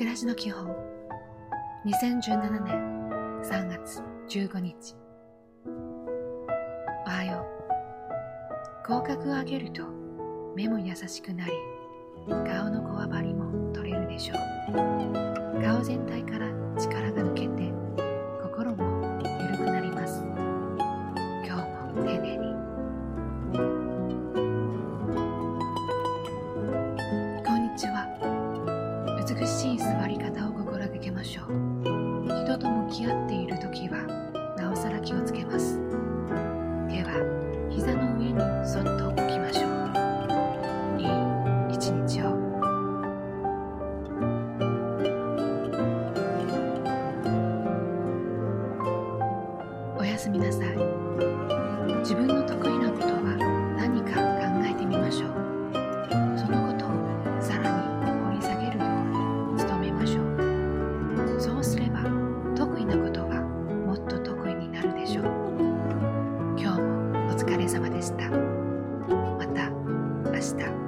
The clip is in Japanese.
暮らしの基本。2017年3月15日。おはよう。口角を上げると目も優しくなり顔のこわばりも取れるでしょう。顔全体から力が美しい座り方を心がけましょう。人と向き合っている時はなおさら気をつけます。手は膝の上にそっと置きましょう。いい一日を。おやすみなさい。自分の得意しょう今日もお疲れ様でしたまた明日。